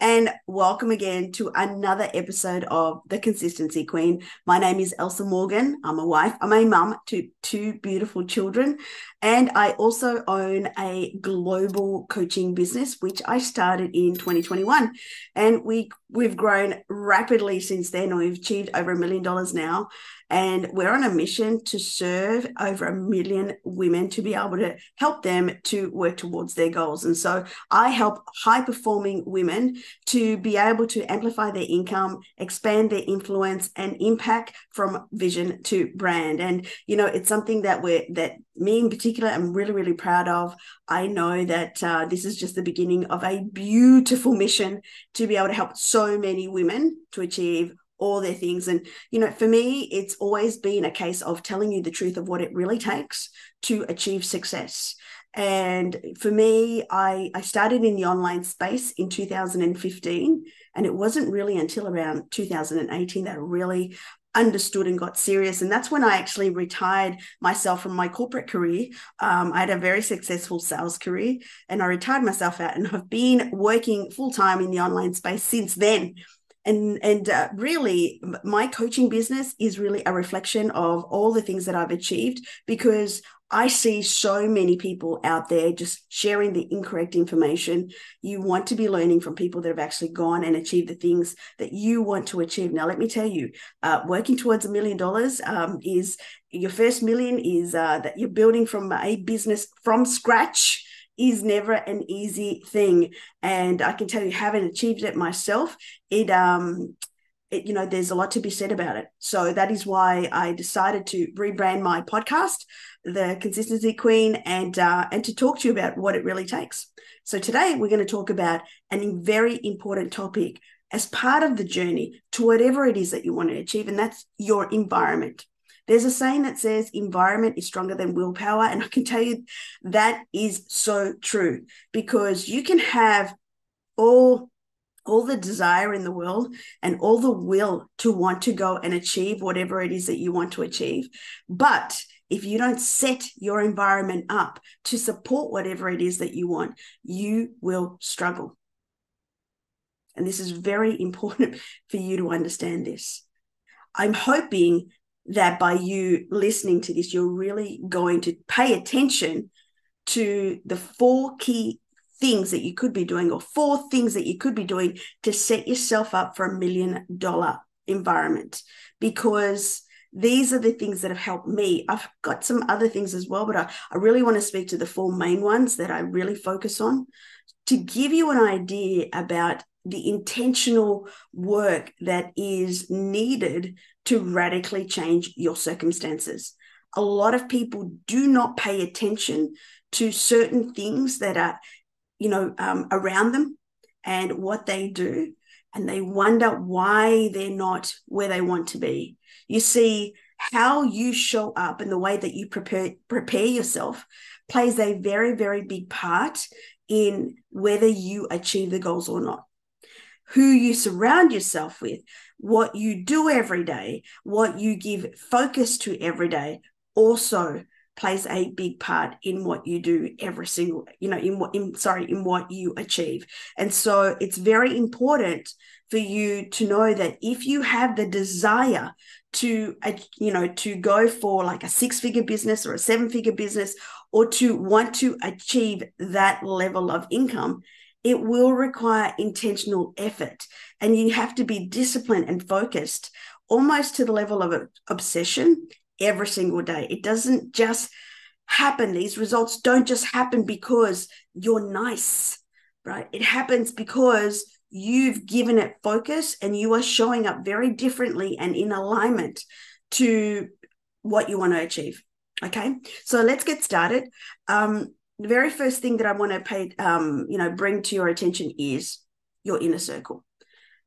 and welcome again to another episode of The Consistency Queen. My name is Elsa Morgan. I'm a wife, I'm a mum to two beautiful children, and I also own a global coaching business, which I started in 2021. And we, we've grown rapidly since then. We've achieved over a million dollars now. And we're on a mission to serve over a million women to be able to help them to work towards their goals. And so I help high performing women to be able to amplify their income, expand their influence and impact from vision to brand. And, you know, it's something that we're, that me in particular, I'm really, really proud of. I know that uh, this is just the beginning of a beautiful mission to be able to help so many women to achieve all their things. And, you know, for me, it's always been a case of telling you the truth of what it really takes to achieve success. And for me, I, I started in the online space in 2015. And it wasn't really until around 2018 that I really understood and got serious. And that's when I actually retired myself from my corporate career. Um, I had a very successful sales career and I retired myself out and I've been working full time in the online space since then and and uh, really my coaching business is really a reflection of all the things that I've achieved because I see so many people out there just sharing the incorrect information. You want to be learning from people that have actually gone and achieved the things that you want to achieve. Now, let me tell you, uh, working towards a million dollars um, is your first million is uh, that you're building from a business from scratch is never an easy thing. And I can tell you, having achieved it myself, it um it, you know, there's a lot to be said about it. So that is why I decided to rebrand my podcast, The Consistency Queen, and uh, and to talk to you about what it really takes. So today we're going to talk about a very important topic as part of the journey to whatever it is that you want to achieve, and that's your environment. There's a saying that says environment is stronger than willpower. And I can tell you that is so true because you can have all all the desire in the world and all the will to want to go and achieve whatever it is that you want to achieve. But if you don't set your environment up to support whatever it is that you want, you will struggle. And this is very important for you to understand this. I'm hoping that by you listening to this, you're really going to pay attention to the four key things that you could be doing, or four things that you could be doing to set yourself up for a million dollar environment. Because these are the things that have helped me. I've got some other things as well, but I, I really want to speak to the four main ones that I really focus on to give you an idea about the intentional work that is needed to radically change your circumstances. A lot of people do not pay attention to certain things that are, you know, um, around them and what they do, and they wonder why they're not where they want to be. You see, how you show up and the way that you prepare prepare yourself plays a very very big part in whether you achieve the goals or not who you surround yourself with, what you do every day, what you give focus to every day also plays a big part in what you do every single you know in what in sorry in what you achieve. And so it's very important for you to know that if you have the desire to uh, you know to go for like a six figure business or a seven figure business or to want to achieve that level of income it will require intentional effort and you have to be disciplined and focused almost to the level of obsession every single day. It doesn't just happen. These results don't just happen because you're nice, right? It happens because you've given it focus and you are showing up very differently and in alignment to what you want to achieve. Okay, so let's get started. Um, the very first thing that I want to pay, um, you know, bring to your attention is your inner circle.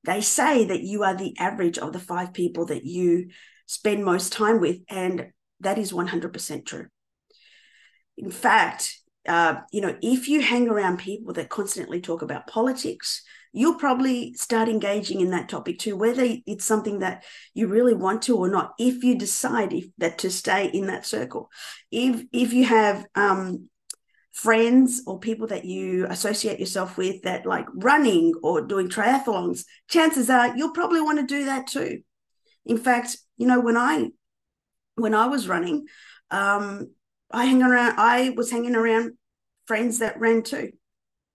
They say that you are the average of the five people that you spend most time with, and that is 100% true. In fact, uh, you know, if you hang around people that constantly talk about politics, you'll probably start engaging in that topic too, whether it's something that you really want to or not. If you decide if, that to stay in that circle, if if you have um, friends or people that you associate yourself with that like running or doing triathlons, chances are you'll probably want to do that too. In fact, you know, when I when I was running, um, I hang around I was hanging around friends that ran too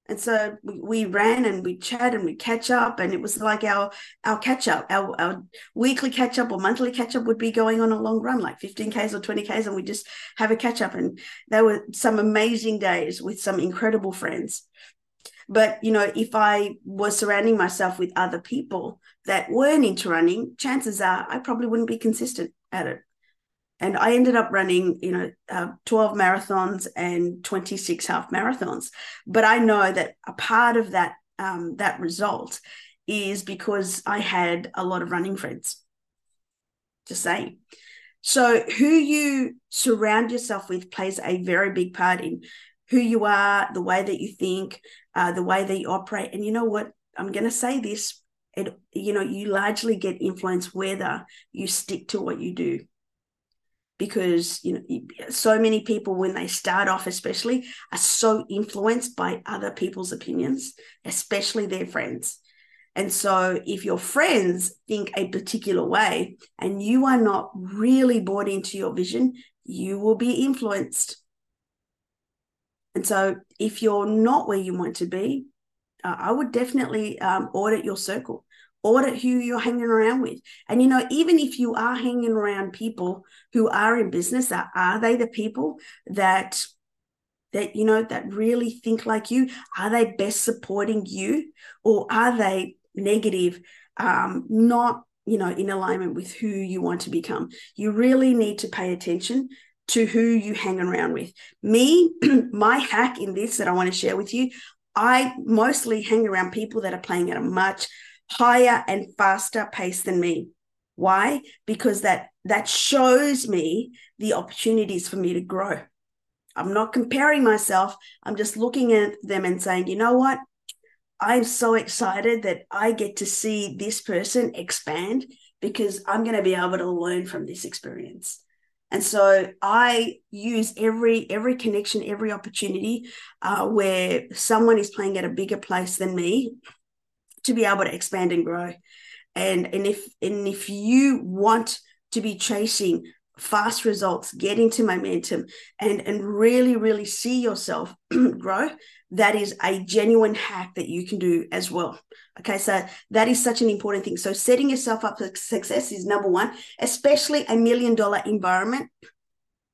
and so we, ran and we chat and we catch up and it was like our our catch up our, our weekly catch up or monthly catch up would be going on a long run like 15ks or 20ks and we just have a catch up. And there were some amazing days with some incredible friends. But you know if i was surrounding myself with other people that weren't into running chances are i probably wouldn't be consistent at it and I ended up running, you know, uh, 12 marathons and 26 half marathons. But I know that a part of that um, that result is because I had a lot of running friends. Just saying. So who you surround yourself with plays a very big part in who you are, the way that you think, uh, the way that you operate. And you know what? I'm going to say this. It, you know, you largely get influence whether you stick to what you do because you know so many people when they start off especially are so influenced by other people's opinions especially their friends. And so if your friends think a particular way and you are not really bought into your vision you will be influenced. And so if you're not where you want to be uh, i would definitely um, audit your circle audit who you're hanging around with. And you know, even if you are hanging around people who are in business, are, are they the people that that you know that really think like you? Are they best supporting you, or are they negative, um, not you know in alignment with who you want to become? You really need to pay attention to who you hang around with. Me, my hack in this that I want to share with you, I mostly hang around people that are playing at a much higher and faster pace than me. Why? Because that that shows me the opportunities for me to grow. I'm not comparing myself. I'm just looking at them and saying, you know what? I'm so excited that I get to see this person expand because I'm going to be able to learn from this experience. And so I use every every connection, every opportunity uh, where someone is playing at a bigger place than me, to be able to expand and grow. And and if and if you want to be chasing fast results, get into momentum and and really really see yourself grow, that is a genuine hack that you can do as well. Okay, so that is such an important thing. So setting yourself up for success is number one, especially a million dollar environment.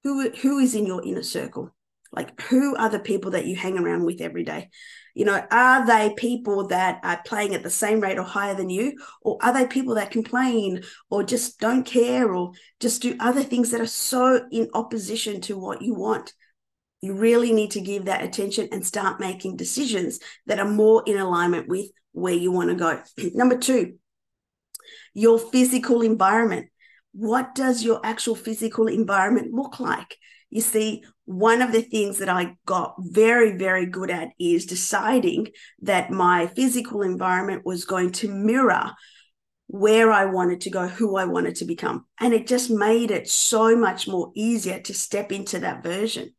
Who who is in your inner circle? Like who are the people that you hang around with every day? You know, are they people that are playing at the same rate or higher than you? Or are they people that complain or just don't care or just do other things that are so in opposition to what you want? You really need to give that attention and start making decisions that are more in alignment with where you want to go. Number two, your physical environment. What does your actual physical environment look like? You see, one of the things that I got very, very good at is deciding that my physical environment was going to mirror where I wanted to go, who I wanted to become. And it just made it so much more easier to step into that version.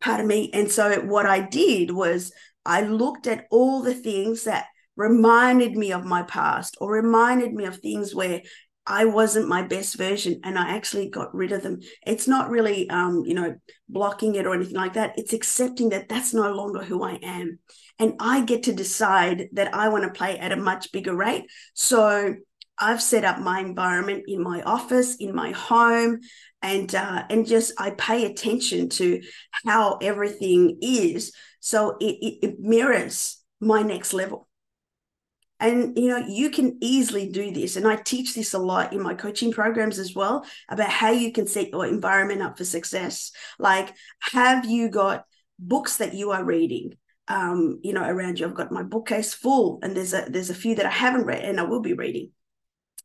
Part of me. And so what I did was I looked at all the things that reminded me of my past or reminded me of things where I wasn't my best version and I actually got rid of them. It's not really, um, you know, blocking it or anything like that. It's accepting that that's no longer who I am. And I get to decide that I want to play at a much bigger rate. So I've set up my environment in my office, in my home, and uh, and just I pay attention to how everything is, so it, it, it mirrors my next level. And you know, you can easily do this. And I teach this a lot in my coaching programs as well about how you can set your environment up for success. Like, have you got books that you are reading? Um, you know, around you. I've got my bookcase full, and there's a there's a few that I haven't read and I will be reading.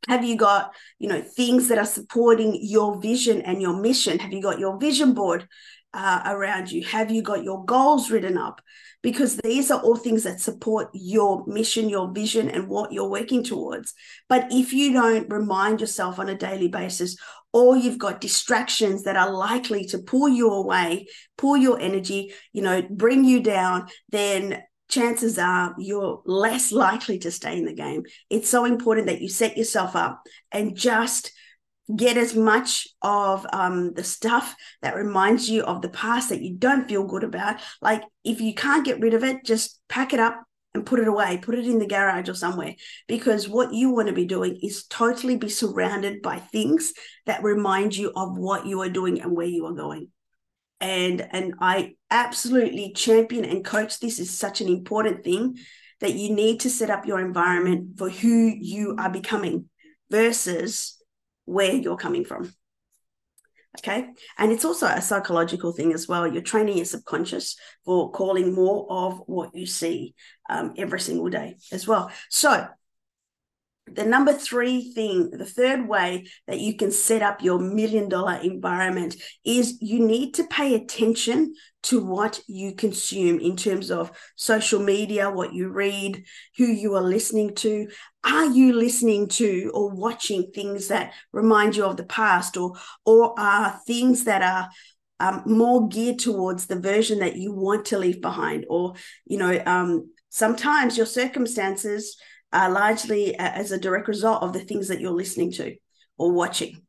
Have you got, you know, things that are supporting your vision and your mission? Have you got your vision board uh, around you? Have you got your goals written up? Because these are all things that support your mission, your vision, and what you're working towards. But if you don't remind yourself on a daily basis, or you've got distractions that are likely to pull you away, pull your energy, you know, bring you down, then chances are you're less likely to stay in the game. It's so important that you set yourself up and just get as much of um, the stuff that reminds you of the past that you don't feel good about. Like if you can't get rid of it, just pack it up and put it away, put it in the garage or somewhere. Because what you want to be doing is totally be surrounded by things that remind you of what you are doing and where you are going. And and I absolutely champion and coach this is such an important thing that you need to set up your environment for who you are becoming versus where you're coming from. Okay. And it's also a psychological thing as well. You're training your subconscious for calling more of what you see um, every single day as well. So, the number three thing, the third way that you can set up your million dollar environment is you need to pay attention to what you consume in terms of social media, what you read, who you are listening to. Are you listening to or watching things that remind you of the past or, or are things that are um, more geared towards the version that you want to leave behind? Or, you know, um, sometimes your circumstances largely as a direct result of the things that you're listening to or watching.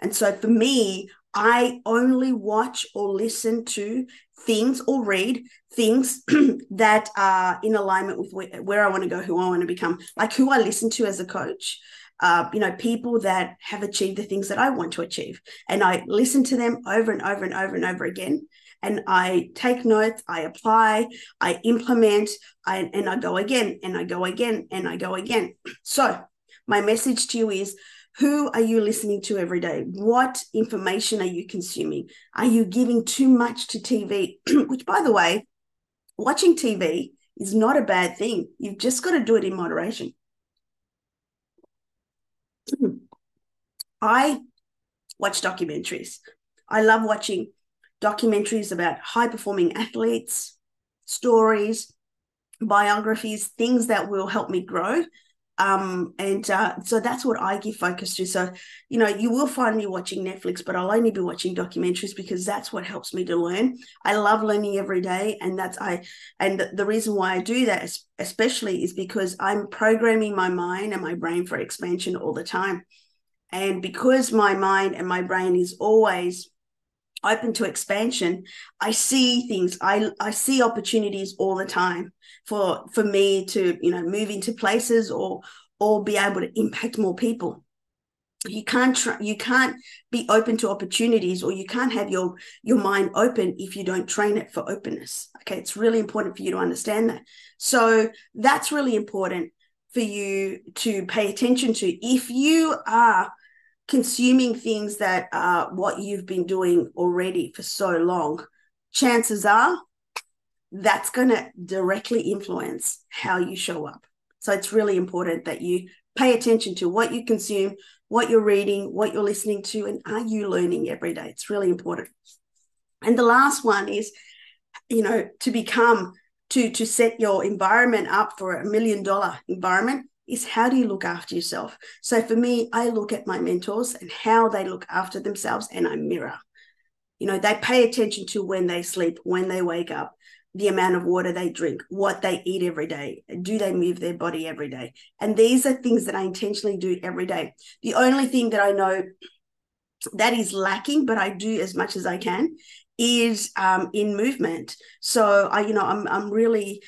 And so for me, I only watch or listen to things or read things that are in alignment with where, where I want to go, who I want to become, like who I listen to as a coach. Uh, you know, people that have achieved the things that I want to achieve. And I listen to them over and over and over and over again. And I take notes, I apply, I implement, I, and I go again, and I go again, and I go again. So, my message to you is who are you listening to every day? What information are you consuming? Are you giving too much to TV? Which, by the way, watching TV is not a bad thing. You've just got to do it in moderation. I watch documentaries. I love watching documentaries about high performing athletes, stories, biographies, things that will help me grow um, and uh, so that's what I give focus to. So, you know, you will find me watching Netflix, but I'll only be watching documentaries because that's what helps me to learn. I love learning every day, and that's I. And the reason why I do that, especially, is because I'm programming my mind and my brain for expansion all the time. And because my mind and my brain is always open to expansion i see things i i see opportunities all the time for for me to you know move into places or or be able to impact more people. You can't you can't be open to opportunities or you can't have your your mind open if you don't train it for openness. Okay it's really important for you to understand that. So that's really important for you to pay attention to. If you are consuming things that are what you've been doing already for so long, chances are that's going to directly influence how you show up. So it's really important that you pay attention to what you consume, what you're reading, what you're listening to, and are you learning every day? It's really important. And the last one is, you know, to become to to set your environment up for a million dollar environment is how do you look after yourself? So for me, I look at my mentors and how they look after themselves and I mirror. You know, they pay attention to when they sleep, when they wake up, the amount of water they drink, what they eat every day, do they move their body every day? And these are things that I intentionally do every day. The only thing that I know that is lacking, but I do as much as I can, is um, in movement. So I, you know, I'm I'm really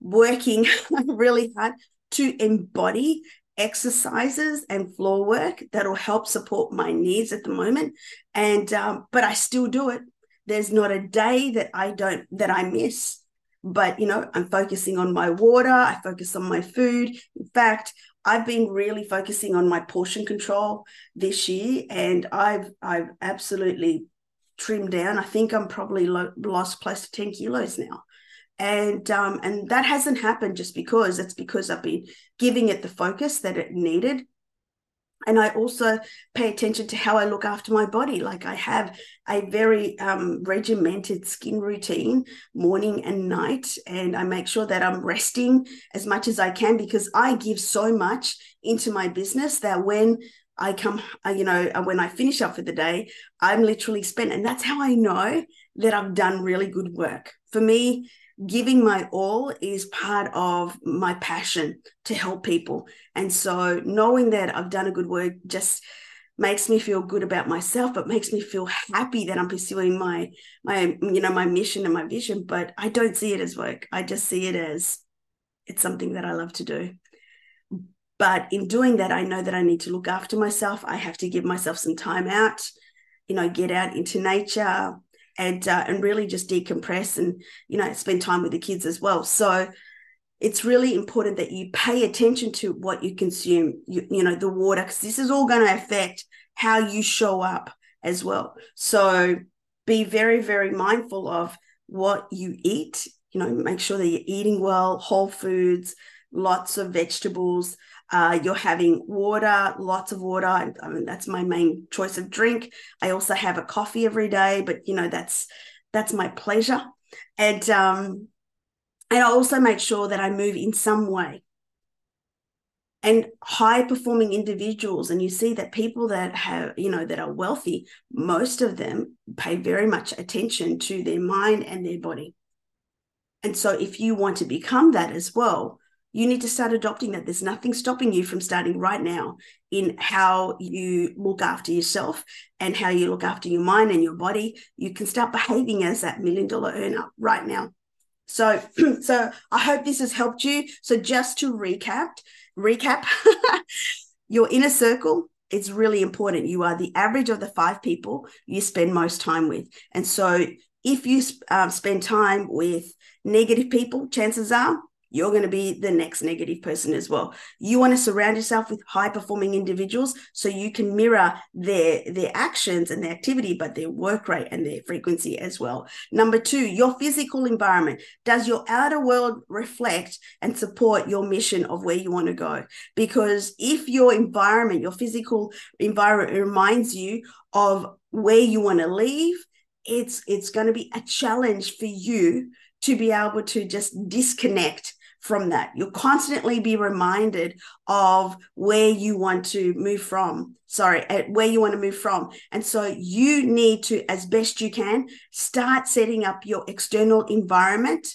working really hard to embody exercises and floor work that'll help support my needs at the moment. And um, but i still do it. There's not a day that i don't that i miss. But you know i'm focusing on my water i focus on my food. In fact i've been really focusing on my portion control this year and i've i've absolutely trimmed down. I think i'm probably lo- lost close to 10 kilos now and um, and that hasn't happened just because it's because I've been giving it the focus that it needed. and I also pay attention to how I look after my body. Like I have a very um, regimented skin routine, morning and night, and I make sure that I'm resting as much as I can because I give so much into my business that when I come, uh, you know, uh, when I finish up for the day, I'm literally spent, and that's how I know that I've done really good work. For me, giving my all is part of my passion to help people. And so knowing that I've done a good work just makes me feel good about myself. But makes me feel happy that i'm pursuing my my you know my mission and my vision but i don't see it as work. I just see it as it's something that i love to do. But in doing that i know that i need to look after myself. I have to give myself some time out you know get out into nature and uh, and really just decompress and you know spend time with the kids as well. So it's really important that you pay attention to what you consume you, you know the water because this is all going to affect how you show up as well. So be very very mindful of what you eat. You know make sure that you're eating well whole foods lots of vegetables uh, you're having water, lots of water. I mean, that's my main choice of drink. I also have a coffee every day, but you know that's that's my pleasure, and um, and I also make sure that I move in some way. And high performing individuals, and you see that people that have, you know, that are wealthy, most of them pay very much attention to their mind and their body. And so, if you want to become that as well, you need to start adopting that. There's nothing stopping you from starting right now in how you look after yourself and how you look after your mind and your body. You can start behaving as that million dollar earner right now. So, so I hope this has helped you. So just to recap, recap, your inner circle is really important. You are the average of the five people you spend most time with. And so if you um, spend time with negative people, chances are you're going to be the next negative person as well. You want to surround yourself with high performing individuals so you can mirror their their actions and their activity, but their work rate and their frequency as well. Number two, your physical environment. Does your outer world reflect and support your mission of where you want to go? Because if your environment, your physical environment reminds you of where you want to leave, it's it's going to be a challenge for you to be able to just disconnect from that. You'll constantly be reminded of where you want to move from. Sorry, at where you want to move from. And so you need to, as best you can, start setting up your external environment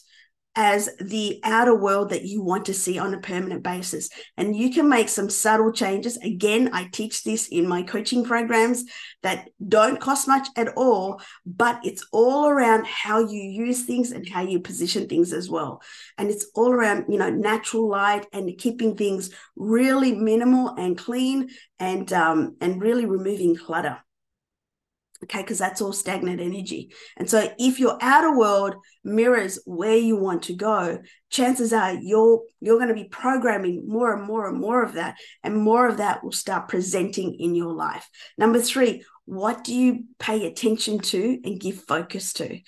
as the outer world that you want to see on a permanent basis. And you can make some subtle changes. Again, I teach this in my coaching programs that don't cost much at all, but it's all around how you use things and how you position things as well. And it's all around, you know, natural light and keeping things really minimal and clean and um, and really removing clutter okay because that's all stagnant energy. And so if your outer world mirrors where you want to go chances are you're you're going to be programming more and more and more of that and more of that will start presenting in your life. Number 3 what do you pay attention to and give focus to?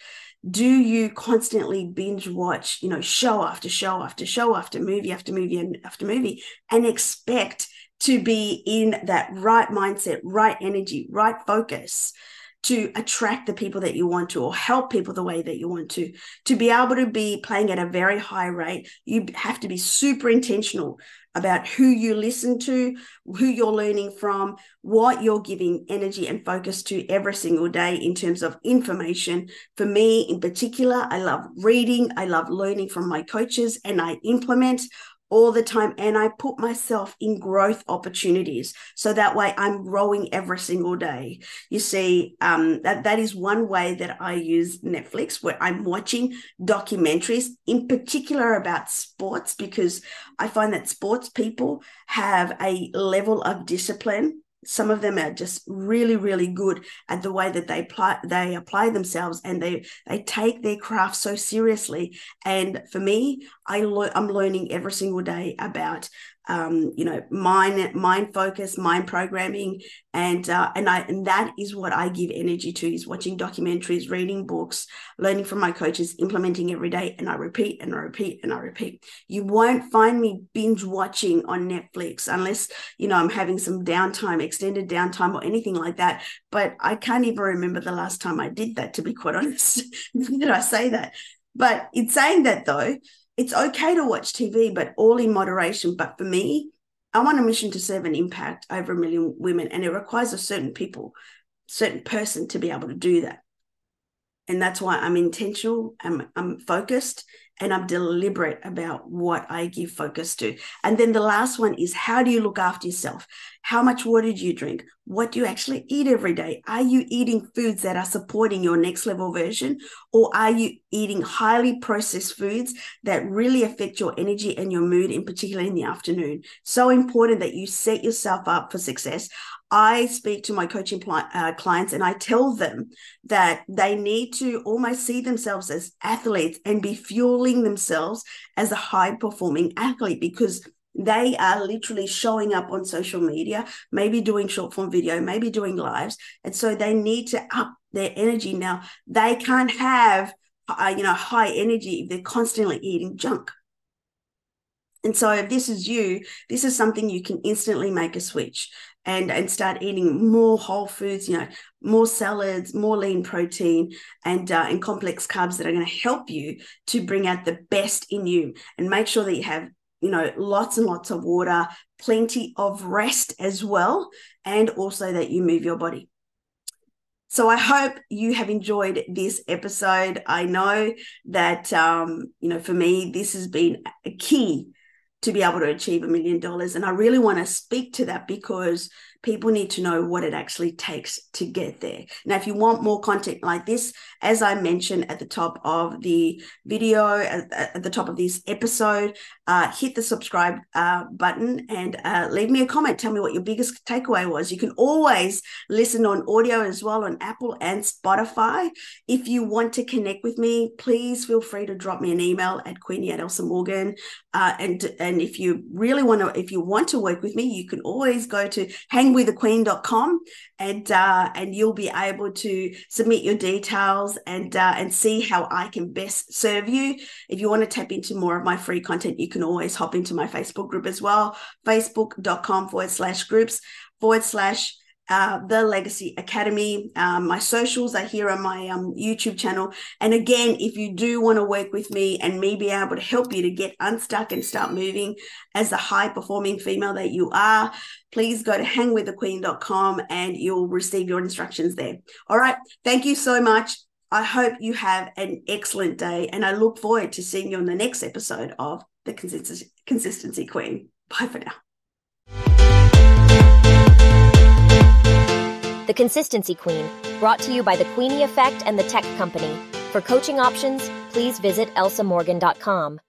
Do you constantly binge watch you know show after show after show after movie after movie and after movie and expect to be in that right mindset right energy right focus to attract the people that you want to or help people the way that you want to. To be able to be playing at a very high rate you have to be super intentional about who you listen to who you're learning from what you're giving energy and focus to every single day in terms of information. For me in particular i love reading i love learning from my coaches and i implement all the time and I put myself in growth opportunities. So that way I'm growing every single day. You see, um, that that is one way that I use Netflix where I'm watching documentaries in particular about sports because I find that sports people have a level of discipline. Some of them are just really really good at the way that they apply they apply themselves and they they take their craft so seriously. And for me I lo- I'm learning every single day about um, you know, mind mind focus, mind programming, and uh, and I and that is what I give energy to is watching documentaries, reading books, learning from my coaches, implementing every day, and I repeat and I repeat and I repeat. You won't find me binge watching on Netflix unless you know I'm having some downtime, extended downtime, or anything like that. But I can't even remember the last time I did that. To be quite honest, did I say that? But in saying that though, it's okay to watch TV, but all in moderation. But for me, I want a mission to serve and impact over a million women, and it requires a certain people, certain person to be able to do that. And that's why I'm intentional, I'm, I'm focused, and I'm deliberate about what I give focus to. And then the last one is how do you look after yourself? How much water do you drink? What do you actually eat every day? Are you eating foods that are supporting your next level version? Or are you eating highly processed foods that really affect your energy and your mood, in particular in the afternoon? So important that you set yourself up for success. I speak to my coaching uh, clients and I tell them that they need to almost see themselves as athletes and be fueling themselves as a high performing athlete because they are literally showing up on social media, maybe doing short form video, maybe doing lives. And so they need to up their energy. Now, they can't have, uh, you know, high energy if they're constantly eating junk. And so if this is you, this is something you can instantly make a switch and and start eating more whole foods you know more salads more lean protein and uh, and complex carbs that are going to help you to bring out the best in you and make sure that you have you know lots and lots of water plenty of rest as well and also that you move your body so I hope you have enjoyed this episode. I know that um, you know for me this has been a key to be able to achieve a million dollars. And I really want to speak to that because people need to know what it actually takes to get there. Now, if you want more content like this, as I mentioned at the top of the video, at, at the top of this episode, uh, hit the subscribe uh, button and uh, leave me a comment. Tell me what your biggest takeaway was. You can always listen on audio as well on Apple and Spotify. If you want to connect with me, please feel free to drop me an email at Queenie at Elsa Morgan. Uh, and and if you really want to, if you want to work with me, you can always go to hangwiththequeen.com and uh, and you'll be able to submit your details and uh, and see how I can best serve you. If you want to tap into more of my free content, you can always hop into my Facebook group as well, facebook.com forward slash groups forward slash uh, the Legacy Academy. Um, my socials are here on my um, YouTube channel. And again, if you do want to work with me and me be able to help you to get unstuck and start moving as the high performing female that you are, please go to hangwiththequeen.com and you'll receive your instructions there. All right. Thank you so much. I hope you have an excellent day and I look forward to seeing you on the next episode of The Consistency, Consistency Queen. Bye for now. The Consistency Queen, brought to you by the Queenie Effect and the Tech Company. For coaching options, please visit elsamorgan.com.